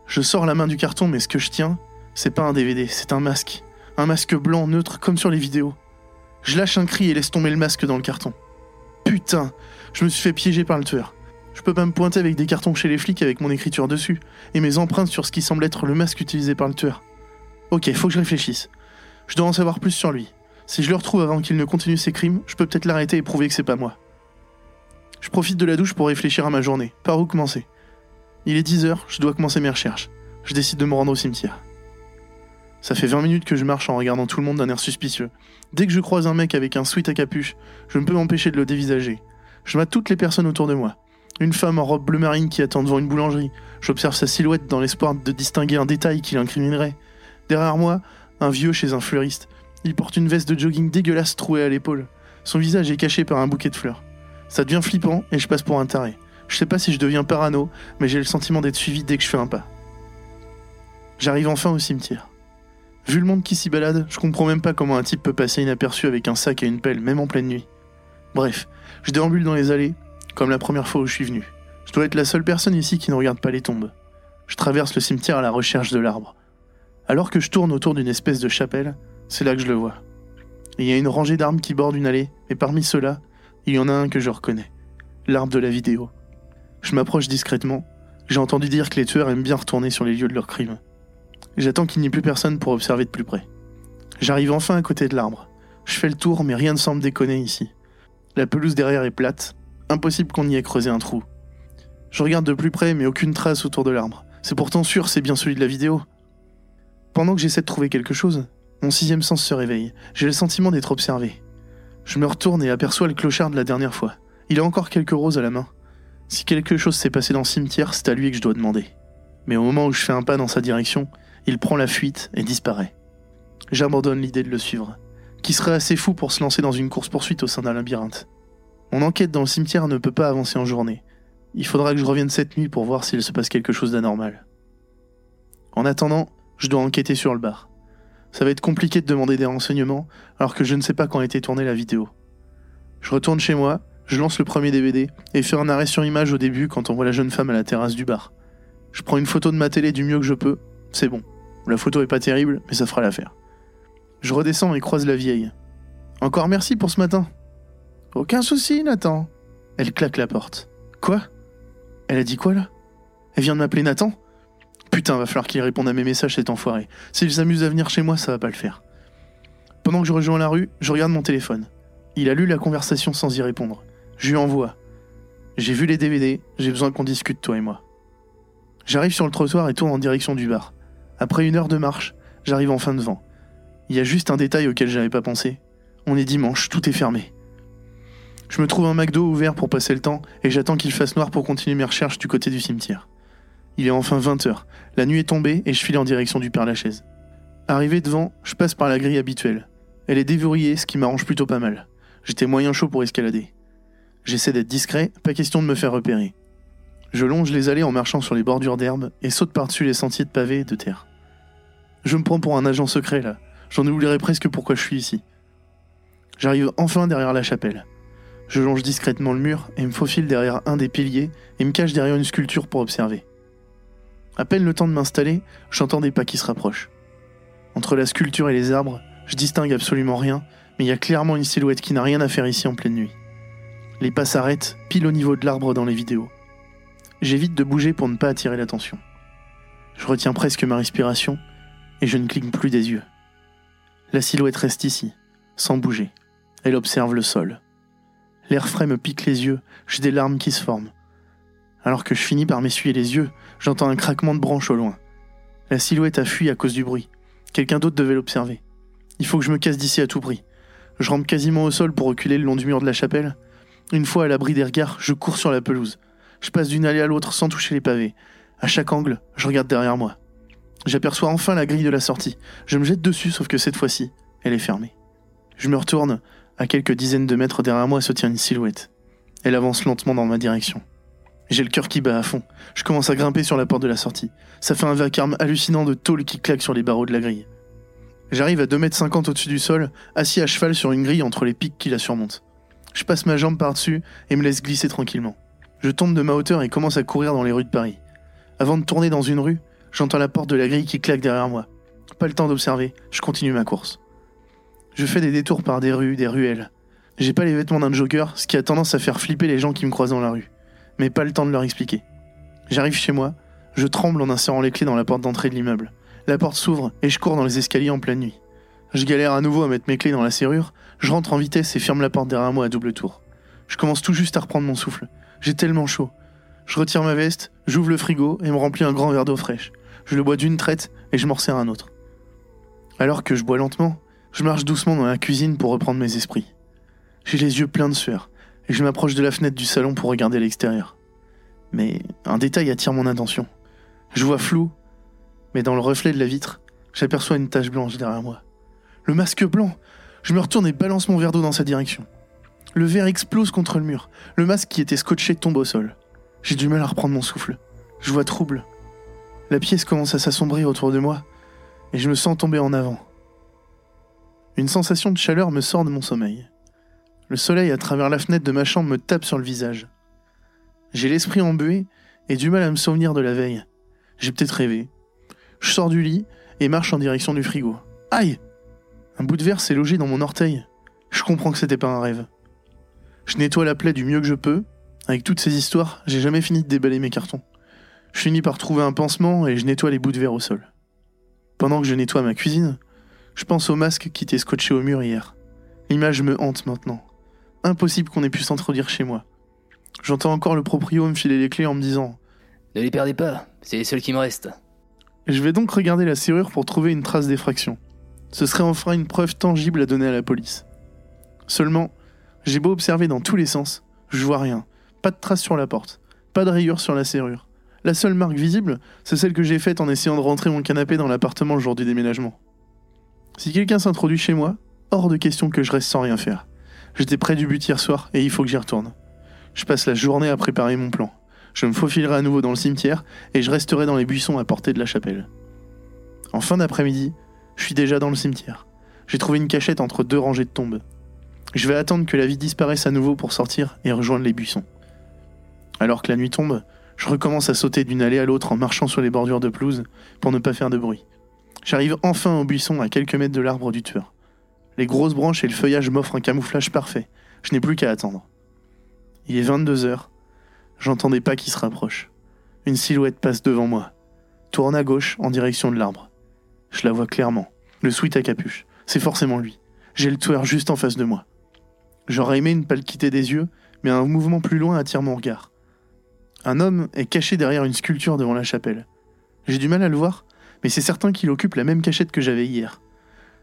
Je sors la main du carton, mais ce que je tiens, c'est pas un DVD, c'est un masque. Un masque blanc neutre comme sur les vidéos. Je lâche un cri et laisse tomber le masque dans le carton. Putain, je me suis fait piéger par le tueur. Je peux pas me pointer avec des cartons chez les flics avec mon écriture dessus et mes empreintes sur ce qui semble être le masque utilisé par le tueur. Ok, faut que je réfléchisse. Je dois en savoir plus sur lui. Si je le retrouve avant qu'il ne continue ses crimes, je peux peut-être l'arrêter et prouver que c'est pas moi. Je profite de la douche pour réfléchir à ma journée. Par où commencer? Il est 10h, je dois commencer mes recherches. Je décide de me rendre au cimetière. Ça fait 20 minutes que je marche en regardant tout le monde d'un air suspicieux. Dès que je croise un mec avec un sweat à capuche, je ne peux m'empêcher de le dévisager. Je mate toutes les personnes autour de moi. Une femme en robe bleu marine qui attend devant une boulangerie. J'observe sa silhouette dans l'espoir de distinguer un détail qui l'incriminerait. Derrière moi, un vieux chez un fleuriste. Il porte une veste de jogging dégueulasse trouée à l'épaule. Son visage est caché par un bouquet de fleurs. Ça devient flippant et je passe pour un taré. Je sais pas si je deviens parano, mais j'ai le sentiment d'être suivi dès que je fais un pas. J'arrive enfin au cimetière. Vu le monde qui s'y balade, je comprends même pas comment un type peut passer inaperçu avec un sac et une pelle, même en pleine nuit. Bref, je déambule dans les allées, comme la première fois où je suis venu. Je dois être la seule personne ici qui ne regarde pas les tombes. Je traverse le cimetière à la recherche de l'arbre. Alors que je tourne autour d'une espèce de chapelle, c'est là que je le vois. Il y a une rangée d'arbres qui bordent une allée, et parmi ceux-là, il y en a un que je reconnais. L'arbre de la vidéo. Je m'approche discrètement. J'ai entendu dire que les tueurs aiment bien retourner sur les lieux de leurs crimes. J'attends qu'il n'y ait plus personne pour observer de plus près. J'arrive enfin à côté de l'arbre. Je fais le tour, mais rien ne semble déconner ici. La pelouse derrière est plate. Impossible qu'on y ait creusé un trou. Je regarde de plus près, mais aucune trace autour de l'arbre. C'est pourtant sûr, c'est bien celui de la vidéo. Pendant que j'essaie de trouver quelque chose, mon sixième sens se réveille. J'ai le sentiment d'être observé. Je me retourne et aperçois le clochard de la dernière fois. Il a encore quelques roses à la main. Si quelque chose s'est passé dans le cimetière, c'est à lui que je dois demander. Mais au moment où je fais un pas dans sa direction, il prend la fuite et disparaît. J'abandonne l'idée de le suivre. Qui serait assez fou pour se lancer dans une course-poursuite au sein d'un labyrinthe Mon enquête dans le cimetière ne peut pas avancer en journée. Il faudra que je revienne cette nuit pour voir s'il se passe quelque chose d'anormal. En attendant, je dois enquêter sur le bar. Ça va être compliqué de demander des renseignements alors que je ne sais pas quand a été tournée la vidéo. Je retourne chez moi, je lance le premier DVD et fais un arrêt sur image au début quand on voit la jeune femme à la terrasse du bar. Je prends une photo de ma télé du mieux que je peux, c'est bon. La photo est pas terrible, mais ça fera l'affaire. Je redescends et croise la vieille. Encore merci pour ce matin. Aucun souci, Nathan. Elle claque la porte. Quoi? Elle a dit quoi là? Elle vient de m'appeler Nathan? Putain, va falloir qu'il réponde à mes messages cet enfoiré. S'il s'amuse à venir chez moi, ça va pas le faire. Pendant que je rejoins la rue, je regarde mon téléphone. Il a lu la conversation sans y répondre. Je lui envoie. J'ai vu les DVD, j'ai besoin qu'on discute, toi et moi. J'arrive sur le trottoir et tourne en direction du bar. Après une heure de marche, j'arrive enfin devant. Il y a juste un détail auquel j'avais pas pensé. On est dimanche, tout est fermé. Je me trouve un McDo ouvert pour passer le temps et j'attends qu'il fasse noir pour continuer mes recherches du côté du cimetière. Il est enfin 20h, la nuit est tombée et je file en direction du Père Lachaise. Arrivé devant, je passe par la grille habituelle. Elle est déverrouillée, ce qui m'arrange plutôt pas mal. J'étais moyen chaud pour escalader. J'essaie d'être discret, pas question de me faire repérer. Je longe les allées en marchant sur les bordures d'herbe et saute par-dessus les sentiers de pavés et de terre. Je me prends pour un agent secret là. J'en oublierai presque pourquoi je suis ici. J'arrive enfin derrière la chapelle. Je longe discrètement le mur et me faufile derrière un des piliers et me cache derrière une sculpture pour observer. À peine le temps de m'installer, j'entends des pas qui se rapprochent. Entre la sculpture et les arbres, je distingue absolument rien, mais il y a clairement une silhouette qui n'a rien à faire ici en pleine nuit. Les pas s'arrêtent, pile au niveau de l'arbre dans les vidéos. J'évite de bouger pour ne pas attirer l'attention. Je retiens presque ma respiration et je ne cligne plus des yeux. La silhouette reste ici, sans bouger. Elle observe le sol. L'air frais me pique les yeux, j'ai des larmes qui se forment. Alors que je finis par m'essuyer les yeux, j'entends un craquement de branches au loin. La silhouette a fui à cause du bruit. Quelqu'un d'autre devait l'observer. Il faut que je me casse d'ici à tout prix. Je rampe quasiment au sol pour reculer le long du mur de la chapelle. Une fois à l'abri des regards, je cours sur la pelouse. Je passe d'une allée à l'autre sans toucher les pavés. À chaque angle, je regarde derrière moi. J'aperçois enfin la grille de la sortie. Je me jette dessus, sauf que cette fois-ci, elle est fermée. Je me retourne. À quelques dizaines de mètres derrière moi se tient une silhouette. Elle avance lentement dans ma direction. J'ai le cœur qui bat à fond. Je commence à grimper sur la porte de la sortie. Ça fait un vacarme hallucinant de tôle qui claque sur les barreaux de la grille. J'arrive à 2m50 au-dessus du sol, assis à cheval sur une grille entre les pics qui la surmontent. Je passe ma jambe par-dessus et me laisse glisser tranquillement. Je tombe de ma hauteur et commence à courir dans les rues de Paris. Avant de tourner dans une rue, j'entends la porte de la grille qui claque derrière moi. Pas le temps d'observer, je continue ma course. Je fais des détours par des rues, des ruelles. J'ai pas les vêtements d'un joker, ce qui a tendance à faire flipper les gens qui me croisent dans la rue. Mais pas le temps de leur expliquer. J'arrive chez moi, je tremble en insérant les clés dans la porte d'entrée de l'immeuble. La porte s'ouvre et je cours dans les escaliers en pleine nuit. Je galère à nouveau à mettre mes clés dans la serrure, je rentre en vitesse et ferme la porte derrière moi à double tour. Je commence tout juste à reprendre mon souffle. J'ai tellement chaud. Je retire ma veste, j'ouvre le frigo et me remplis un grand verre d'eau fraîche. Je le bois d'une traite et je m'en sers un autre. Alors que je bois lentement, je marche doucement dans la cuisine pour reprendre mes esprits. J'ai les yeux pleins de sueur et je m'approche de la fenêtre du salon pour regarder l'extérieur. Mais un détail attire mon attention. Je vois flou mais dans le reflet de la vitre, j'aperçois une tache blanche derrière moi. Le masque blanc Je me retourne et balance mon verre d'eau dans sa direction. Le verre explose contre le mur. Le masque qui était scotché tombe au sol. J'ai du mal à reprendre mon souffle. Je vois trouble. La pièce commence à s'assombrir autour de moi et je me sens tomber en avant. Une sensation de chaleur me sort de mon sommeil. Le soleil à travers la fenêtre de ma chambre me tape sur le visage. J'ai l'esprit embué et du mal à me souvenir de la veille. J'ai peut-être rêvé, je sors du lit et marche en direction du frigo. Aïe Un bout de verre s'est logé dans mon orteil. Je comprends que c'était pas un rêve. Je nettoie la plaie du mieux que je peux. Avec toutes ces histoires, j'ai jamais fini de déballer mes cartons. Je finis par trouver un pansement et je nettoie les bouts de verre au sol. Pendant que je nettoie ma cuisine, je pense au masque qui était scotché au mur hier. L'image me hante maintenant. Impossible qu'on ait pu s'introduire chez moi. J'entends encore le proprio me filer les clés en me disant Ne les perdez pas, c'est les seuls qui me restent. Je vais donc regarder la serrure pour trouver une trace d'effraction. Ce serait enfin une preuve tangible à donner à la police. Seulement, j'ai beau observer dans tous les sens, je vois rien. Pas de trace sur la porte, pas de rayure sur la serrure. La seule marque visible, c'est celle que j'ai faite en essayant de rentrer mon canapé dans l'appartement le jour du déménagement. Si quelqu'un s'introduit chez moi, hors de question que je reste sans rien faire. J'étais près du but hier soir et il faut que j'y retourne. Je passe la journée à préparer mon plan je me faufilerai à nouveau dans le cimetière et je resterai dans les buissons à portée de la chapelle. En fin d'après-midi, je suis déjà dans le cimetière. J'ai trouvé une cachette entre deux rangées de tombes. Je vais attendre que la vie disparaisse à nouveau pour sortir et rejoindre les buissons. Alors que la nuit tombe, je recommence à sauter d'une allée à l'autre en marchant sur les bordures de pelouse pour ne pas faire de bruit. J'arrive enfin au buisson à quelques mètres de l'arbre du tueur. Les grosses branches et le feuillage m'offrent un camouflage parfait. Je n'ai plus qu'à attendre. Il est 22 heures J'entends des pas qui se rapprochent. Une silhouette passe devant moi. Tourne à gauche en direction de l'arbre. Je la vois clairement. Le sweat à capuche. C'est forcément lui. J'ai le tueur juste en face de moi. J'aurais aimé ne pas quitter des yeux, mais un mouvement plus loin attire mon regard. Un homme est caché derrière une sculpture devant la chapelle. J'ai du mal à le voir, mais c'est certain qu'il occupe la même cachette que j'avais hier.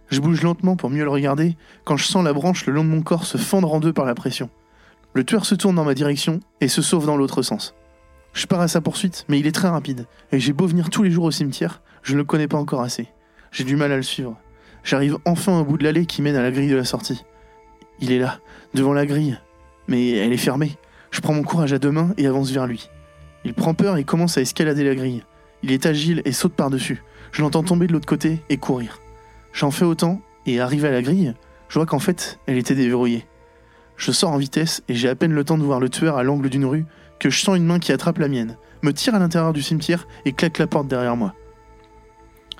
Je bouge lentement pour mieux le regarder quand je sens la branche le long de mon corps se fendre en deux par la pression. Le tueur se tourne dans ma direction et se sauve dans l'autre sens. Je pars à sa poursuite, mais il est très rapide, et j'ai beau venir tous les jours au cimetière, je ne le connais pas encore assez. J'ai du mal à le suivre. J'arrive enfin au bout de l'allée qui mène à la grille de la sortie. Il est là, devant la grille, mais elle est fermée. Je prends mon courage à deux mains et avance vers lui. Il prend peur et commence à escalader la grille. Il est agile et saute par-dessus. Je l'entends tomber de l'autre côté et courir. J'en fais autant, et arrivé à la grille, je vois qu'en fait, elle était déverrouillée. Je sors en vitesse et j'ai à peine le temps de voir le tueur à l'angle d'une rue que je sens une main qui attrape la mienne, me tire à l'intérieur du cimetière et claque la porte derrière moi.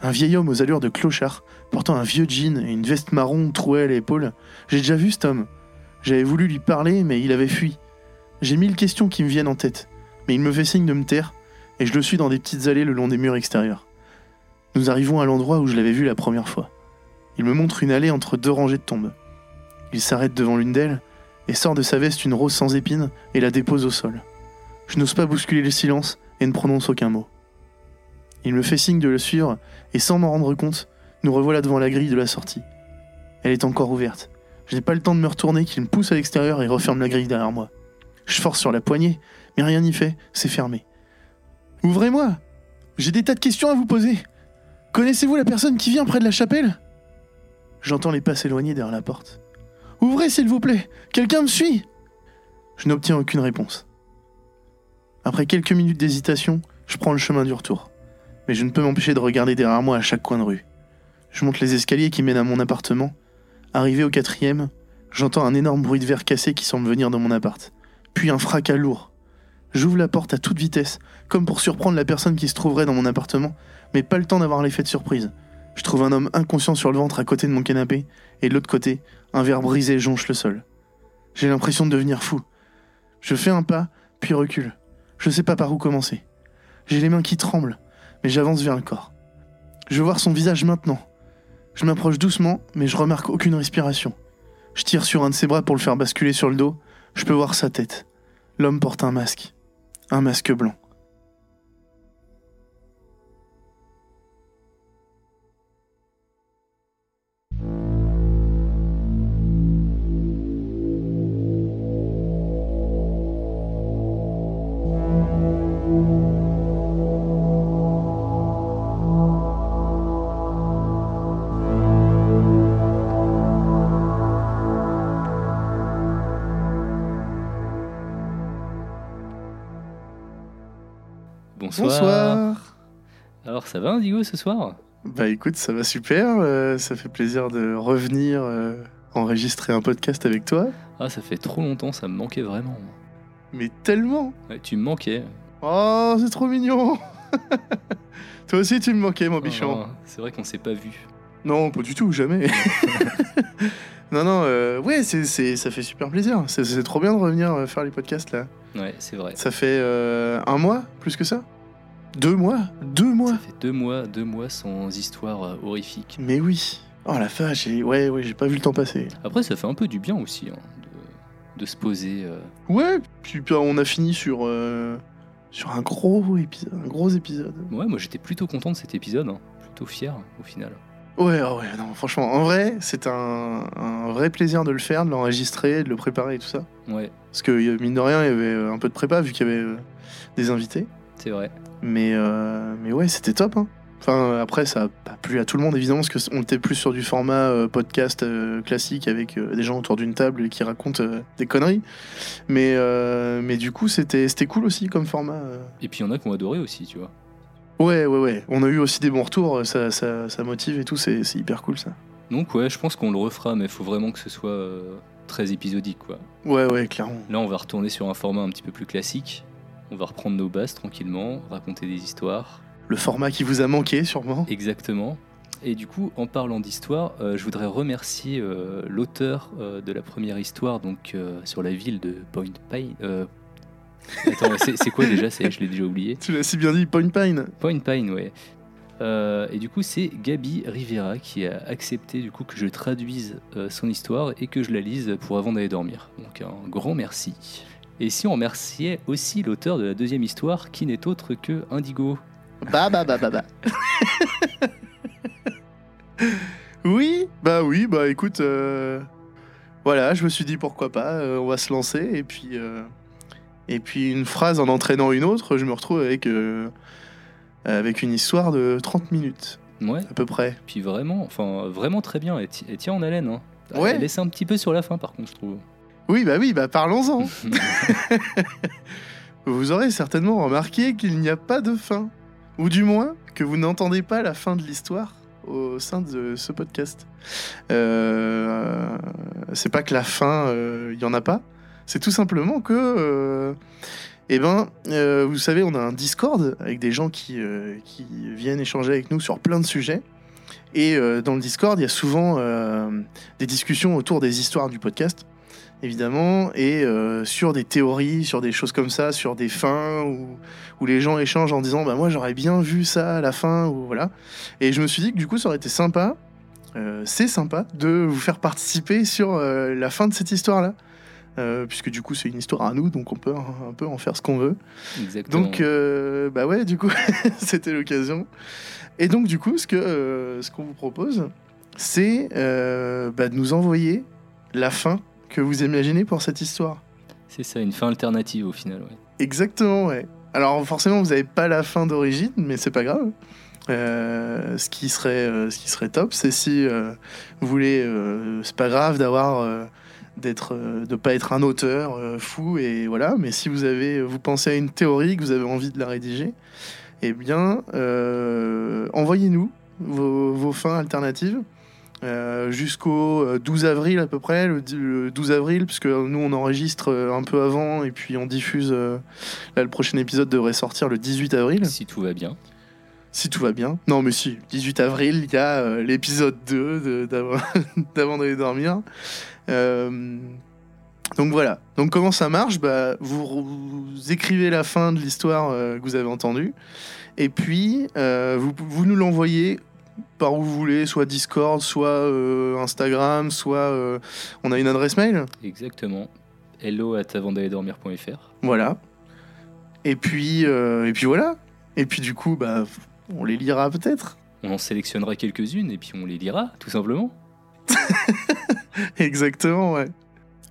Un vieil homme aux allures de clochard, portant un vieux jean et une veste marron trouée à l'épaule. J'ai déjà vu cet homme. J'avais voulu lui parler, mais il avait fui. J'ai mille questions qui me viennent en tête, mais il me fait signe de me taire, et je le suis dans des petites allées le long des murs extérieurs. Nous arrivons à l'endroit où je l'avais vu la première fois. Il me montre une allée entre deux rangées de tombes. Il s'arrête devant l'une d'elles, et sort de sa veste une rose sans épines et la dépose au sol. Je n'ose pas bousculer le silence et ne prononce aucun mot. Il me fait signe de le suivre et sans m'en rendre compte, nous revoilà devant la grille de la sortie. Elle est encore ouverte. Je n'ai pas le temps de me retourner qu'il me pousse à l'extérieur et referme la grille derrière moi. Je force sur la poignée, mais rien n'y fait, c'est fermé. Ouvrez-moi J'ai des tas de questions à vous poser. Connaissez-vous la personne qui vient près de la chapelle? J'entends les pas s'éloigner derrière la porte. Ouvrez, s'il vous plaît Quelqu'un me suit Je n'obtiens aucune réponse. Après quelques minutes d'hésitation, je prends le chemin du retour. Mais je ne peux m'empêcher de regarder derrière moi à chaque coin de rue. Je monte les escaliers qui mènent à mon appartement. Arrivé au quatrième, j'entends un énorme bruit de verre cassé qui semble venir de mon appart. Puis un fracas lourd. J'ouvre la porte à toute vitesse, comme pour surprendre la personne qui se trouverait dans mon appartement, mais pas le temps d'avoir l'effet de surprise. Je trouve un homme inconscient sur le ventre à côté de mon canapé, et de l'autre côté, un verre brisé jonche le sol. J'ai l'impression de devenir fou. Je fais un pas, puis recule. Je sais pas par où commencer. J'ai les mains qui tremblent, mais j'avance vers le corps. Je veux voir son visage maintenant. Je m'approche doucement, mais je remarque aucune respiration. Je tire sur un de ses bras pour le faire basculer sur le dos. Je peux voir sa tête. L'homme porte un masque. Un masque blanc. Ça va Indigo ce soir? Bah écoute, ça va super. euh, ça fait plaisir de revenir euh, enregistrer un podcast avec toi. Ah ça fait trop longtemps, ça me manquait vraiment. Mais tellement Ouais, tu me manquais. Oh, c'est trop mignon Toi aussi, tu me manquais, mon bichon. Ah, c'est vrai qu'on s'est pas vu. Non, pas du tout, jamais. non, non, euh, ouais, c'est, c'est- ça fait super plaisir. C'est, c'est trop bien de revenir faire les podcasts là. Ouais, c'est vrai. Ça fait euh, un mois, plus que ça? Deux mois Deux mois Ça fait deux mois, deux mois sans histoire euh, horrifique. Mais oui. Oh la vache, j'ai- ouais, ouais, j'ai pas vu le temps passer. Après, ça fait un peu du bien aussi hein, de, de se poser. euh. Ouais, puis on a fini sur, euh, sur un gros épisode. Un gros épisode. Ouais, moi j'étais plutôt content de cet épisode, hein. plutôt fier au final. Ouais, ah ouais, non, franchement, en vrai, c'est un, un vrai plaisir de le faire, de l'enregistrer, de le préparer et tout ça. Ouais, Parce que euh, mine de rien, il y avait un peu de prépa vu qu'il y avait euh, des invités. C'est vrai. Mais, euh, mais ouais, c'était top. Hein. Enfin, après, ça a pas plu à tout le monde, évidemment, parce qu'on était plus sur du format euh, podcast euh, classique avec euh, des gens autour d'une table qui racontent euh, des conneries. Mais, euh, mais du coup, c'était c'était cool aussi comme format. euh. Et puis il y en a qui ont adoré aussi, tu vois. Ouais, ouais, ouais. On a eu aussi des bons retours, ça, ça, ça motive et tout, c'est c'est hyper cool ça. Donc ouais, je pense qu'on le refera, mais il faut vraiment que ce soit euh, très épisodique, quoi. Ouais, ouais, clairement. Là, on va retourner sur un format un petit peu plus classique. On va reprendre nos bases tranquillement, raconter des histoires. Le format qui vous a manqué, sûrement. Exactement. Et du coup, en parlant d'histoire, euh, je voudrais remercier euh, l'auteur euh, de la première histoire, donc sur la ville de Point Pine. euh, Attends, c'est quoi déjà? Je l'ai déjà oublié. Tu l'as si bien dit, Point Pine. Point Pine, ouais. Et du coup, c'est Gabi Rivera qui a accepté du coup que je traduise son histoire et que je la lise pour avant d'aller dormir. Donc un grand merci. Et si on remerciait aussi l'auteur de la deuxième histoire, qui n'est autre que Indigo. Bah, bah, bah, bah, bah. oui, bah oui, bah écoute, euh, voilà, je me suis dit pourquoi pas, euh, on va se lancer. Et puis, euh, et puis une phrase en entraînant une autre, je me retrouve avec, euh, avec une histoire de 30 minutes, Ouais, à peu près. puis vraiment, enfin vraiment très bien. Ti- elle tient en haleine. Hein. Ouais. Elle laisse un petit peu sur la fin, par contre, je trouve. Oui, bah oui, bah parlons-en. Vous aurez certainement remarqué qu'il n'y a pas de fin. Ou du moins, que vous n'entendez pas la fin de l'histoire au sein de ce podcast. Euh, c'est pas que la fin, il n'y en a pas. C'est tout simplement que... euh, eh ben, euh, vous savez, on a un Discord avec des gens qui, euh, qui viennent échanger avec nous sur plein de sujets. Et euh, dans le Discord, il y a souvent euh, des discussions autour des histoires du podcast évidemment, et euh, sur des théories, sur des choses comme ça, sur des fins, où, où les gens échangent en disant bah moi j'aurais bien vu ça à la fin, ou voilà. Et je me suis dit que du coup ça aurait été sympa, euh, c'est sympa, de vous faire participer sur euh, la fin de cette histoire-là. Euh, puisque du coup c'est une histoire à nous, donc on peut un peu en faire ce qu'on veut. Exactement. Donc bah ouais, du coup c'était l'occasion. Et donc du coup ce que ce qu'on vous propose, c'est bah, de nous envoyer la fin que vous imaginez pour cette histoire. C'est ça, une fin alternative au final. Ouais. Exactement, ouais. Alors forcément, vous n'avez pas la fin d'origine, mais c'est pas grave. Euh, ce qui serait, euh, ce qui serait top, c'est si euh, vous voulez, c'est pas grave d'avoir d'être, de pas être un auteur fou et voilà. Mais si vous avez, vous pensez à une théorie que vous avez envie de la rédiger, eh bien, envoyez-nous vos, vos fins alternatives. Euh, jusqu'au euh, 12 avril à peu près, le, di- le 12 avril, puisque nous on enregistre euh, un peu avant et puis on diffuse. euh, là, le prochain épisode devrait sortir le 18 avril. Si tout va bien. Si tout va bien. Non, mais si, 18 avril, il y a euh, l'épisode 2 de- d'avant d'aller dormir. Euh, donc voilà. Donc comment ça marche? Bah, vous, vous écrivez la fin de l'histoire euh, que vous avez entendue. Et puis, euh, vous, vous nous l'envoyez par où vous voulez, soit Discord, soit euh, Instagram, soit euh, on a une adresse mail. Exactement. Hello at avantdallerdormir.fr. Voilà. Et puis, euh, et puis voilà. Et puis du coup, bah, on les lira peut-être. On en sélectionnera quelques-unes et puis on les lira, tout simplement. Exactement, ouais.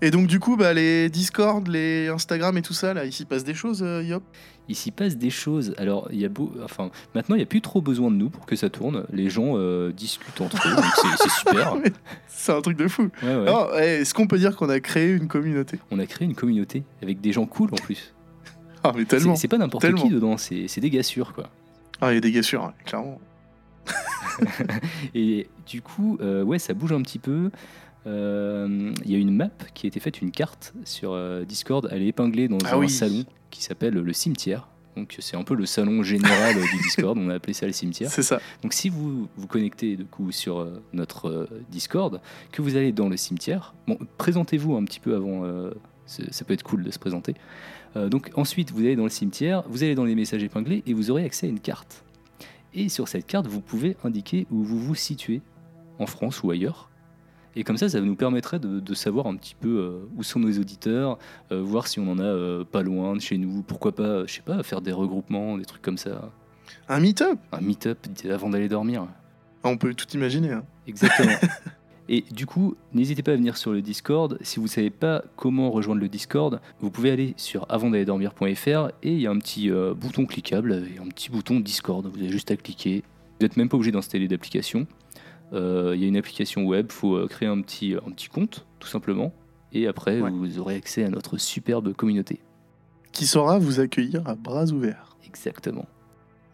Et donc du coup, bah, les Discord, les Instagram et tout ça, là, il s'y passe des choses, euh, Yop? Il s'y passe des choses. Alors, il y a beau, enfin, maintenant, il n'y a plus trop besoin de nous pour que ça tourne. Les gens euh, discutent entre eux, donc c'est super. C'est un truc de fou. ouais. Alors, eh, Est-ce qu'on peut dire qu'on a créé une communauté? On a créé une communauté avec des gens cool en plus. Ah, mais tellement. C'est pas n'importe qui dedans, c'est c'est des gars sûrs, quoi. Ah, il y a des gars sûrs, hein, clairement. Et du coup, euh, ouais, ça bouge un petit peu. Euh, Il y a une map qui a été faite, une carte sur euh, Discord. Elle est épinglée dans Ah un oui. salon qui s'appelle le cimetière. Donc c'est un peu le salon général euh, du Discord. On a appelé ça le cimetière. C'est ça. Donc si vous vous connectez du coup sur euh, notre Discord, que vous allez dans le cimetière, bon, présentez-vous un petit peu avant. ça peut être cool de se présenter. Donc ensuite, vous allez dans le cimetière, vous allez dans les messages épinglés et vous aurez accès à une carte. Et sur cette carte, vous pouvez indiquer où vous vous situez, en France ou ailleurs. Et comme ça, ça nous permettrait de, de savoir un petit peu euh, où sont nos auditeurs, euh, voir si on en a euh, pas loin de chez nous, pourquoi pas, je sais pas, faire des regroupements, des trucs comme ça, Un meet-up? Un meet-up avant d'aller dormir. Ah, On peut tout imaginer. hein. Exactement. Et du coup, n'hésitez pas à venir sur le Discord. Si vous ne savez pas comment rejoindre le Discord, vous pouvez aller sur avantdallerdormir.fr et il y a un petit euh, bouton cliquable et un petit bouton Discord. Vous avez juste à cliquer. Vous n'êtes même pas obligé d'installer d'application. Euh, Il y a une application web, il faut euh, créer un petit, un petit compte, tout simplement. Et après, Ouais. vous aurez accès à notre superbe communauté. Qui saura vous accueillir à bras ouverts. Exactement.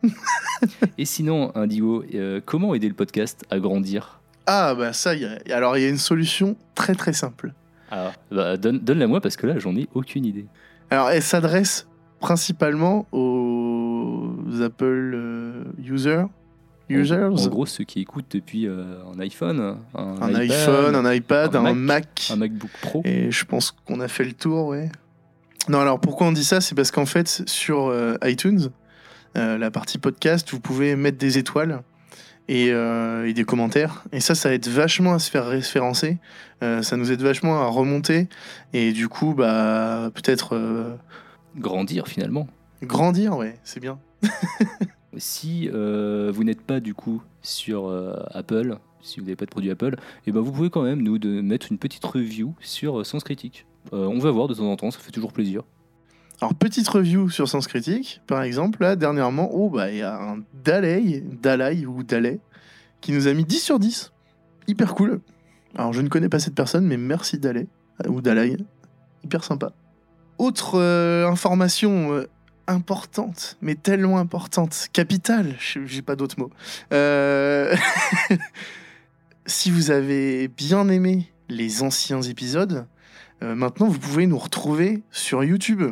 et sinon, Indigo, euh, comment aider le podcast à grandir? Ah, bah ça, y a... alors il y a une solution très très simple. Ah, bah, donne, donne-la moi parce que là, j'en ai aucune idée. Alors, elle s'adresse principalement aux Apple euh, users. Users En, gros, ceux qui écoutent depuis euh, un iPhone, un, un iPad, iPhone, un iPad, un un, Mac, Mac. un MacBook Pro. Et je pense qu'on a fait le tour, ouais. Non, alors pourquoi on dit ça? C'est parce qu'en fait, sur euh, iTunes, euh, la partie podcast, vous pouvez mettre des étoiles et, euh, et des commentaires. Et ça, ça aide vachement à se faire référencer. Euh, ça nous aide vachement à remonter. Et du coup, bah, peut-être euh, Grandir finalement. grandir, ouais, c'est bien. Si euh, vous n'êtes pas du coup sur euh, Apple, si vous n'avez pas de produit Apple, et ben vous pouvez quand même nous de mettre une petite review sur euh, Sens Critique. On va voir de temps en temps, ça fait toujours plaisir. Alors, petite review sur Sens Critique, par exemple, là, dernièrement, oh, bah, il y a un Dalai, Dalai ou Dalai, qui nous a mis 10 sur 10. Hyper cool. Alors, je ne connais pas cette personne, mais merci Dalai, ou Dalai. Hyper sympa. Autre information importante, mais tellement importante, capitale, j'ai pas d'autres mots. Euh, si vous avez bien aimé les anciens épisodes, euh, maintenant vous pouvez nous retrouver sur YouTube.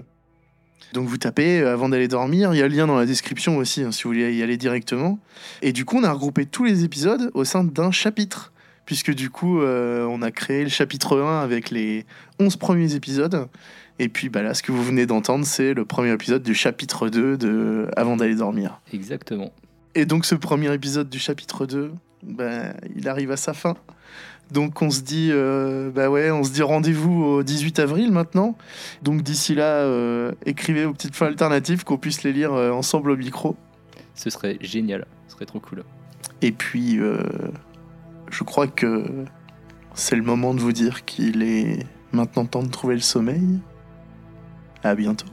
Donc vous tapez euh, avant d'aller dormir, il y a le lien dans la description aussi hein, si vous voulez y aller directement. Et du coup on a regroupé tous les épisodes au sein d'un chapitre. Puisque du coup euh, on a créé le chapitre 1 avec les 11 premiers épisodes. Et puis bah là ce que vous venez d'entendre c'est le premier épisode du chapitre 2 de Avant d'aller dormir. Exactement. Et donc ce premier épisode du chapitre 2, bah, il arrive à sa fin. Donc on se dit, euh, bah ouais, on se dit rendez-vous au 18 avril maintenant. Donc d'ici là, euh, écrivez vos petites fins alternatives qu'on puisse les lire euh, ensemble au micro. Ce serait génial, ce serait trop cool. Et puis, euh, je crois que c'est le moment de vous dire qu'il est maintenant temps de trouver le sommeil. À bientôt.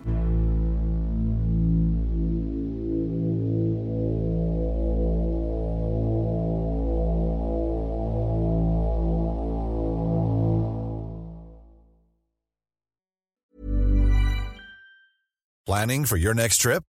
Planning for your next trip?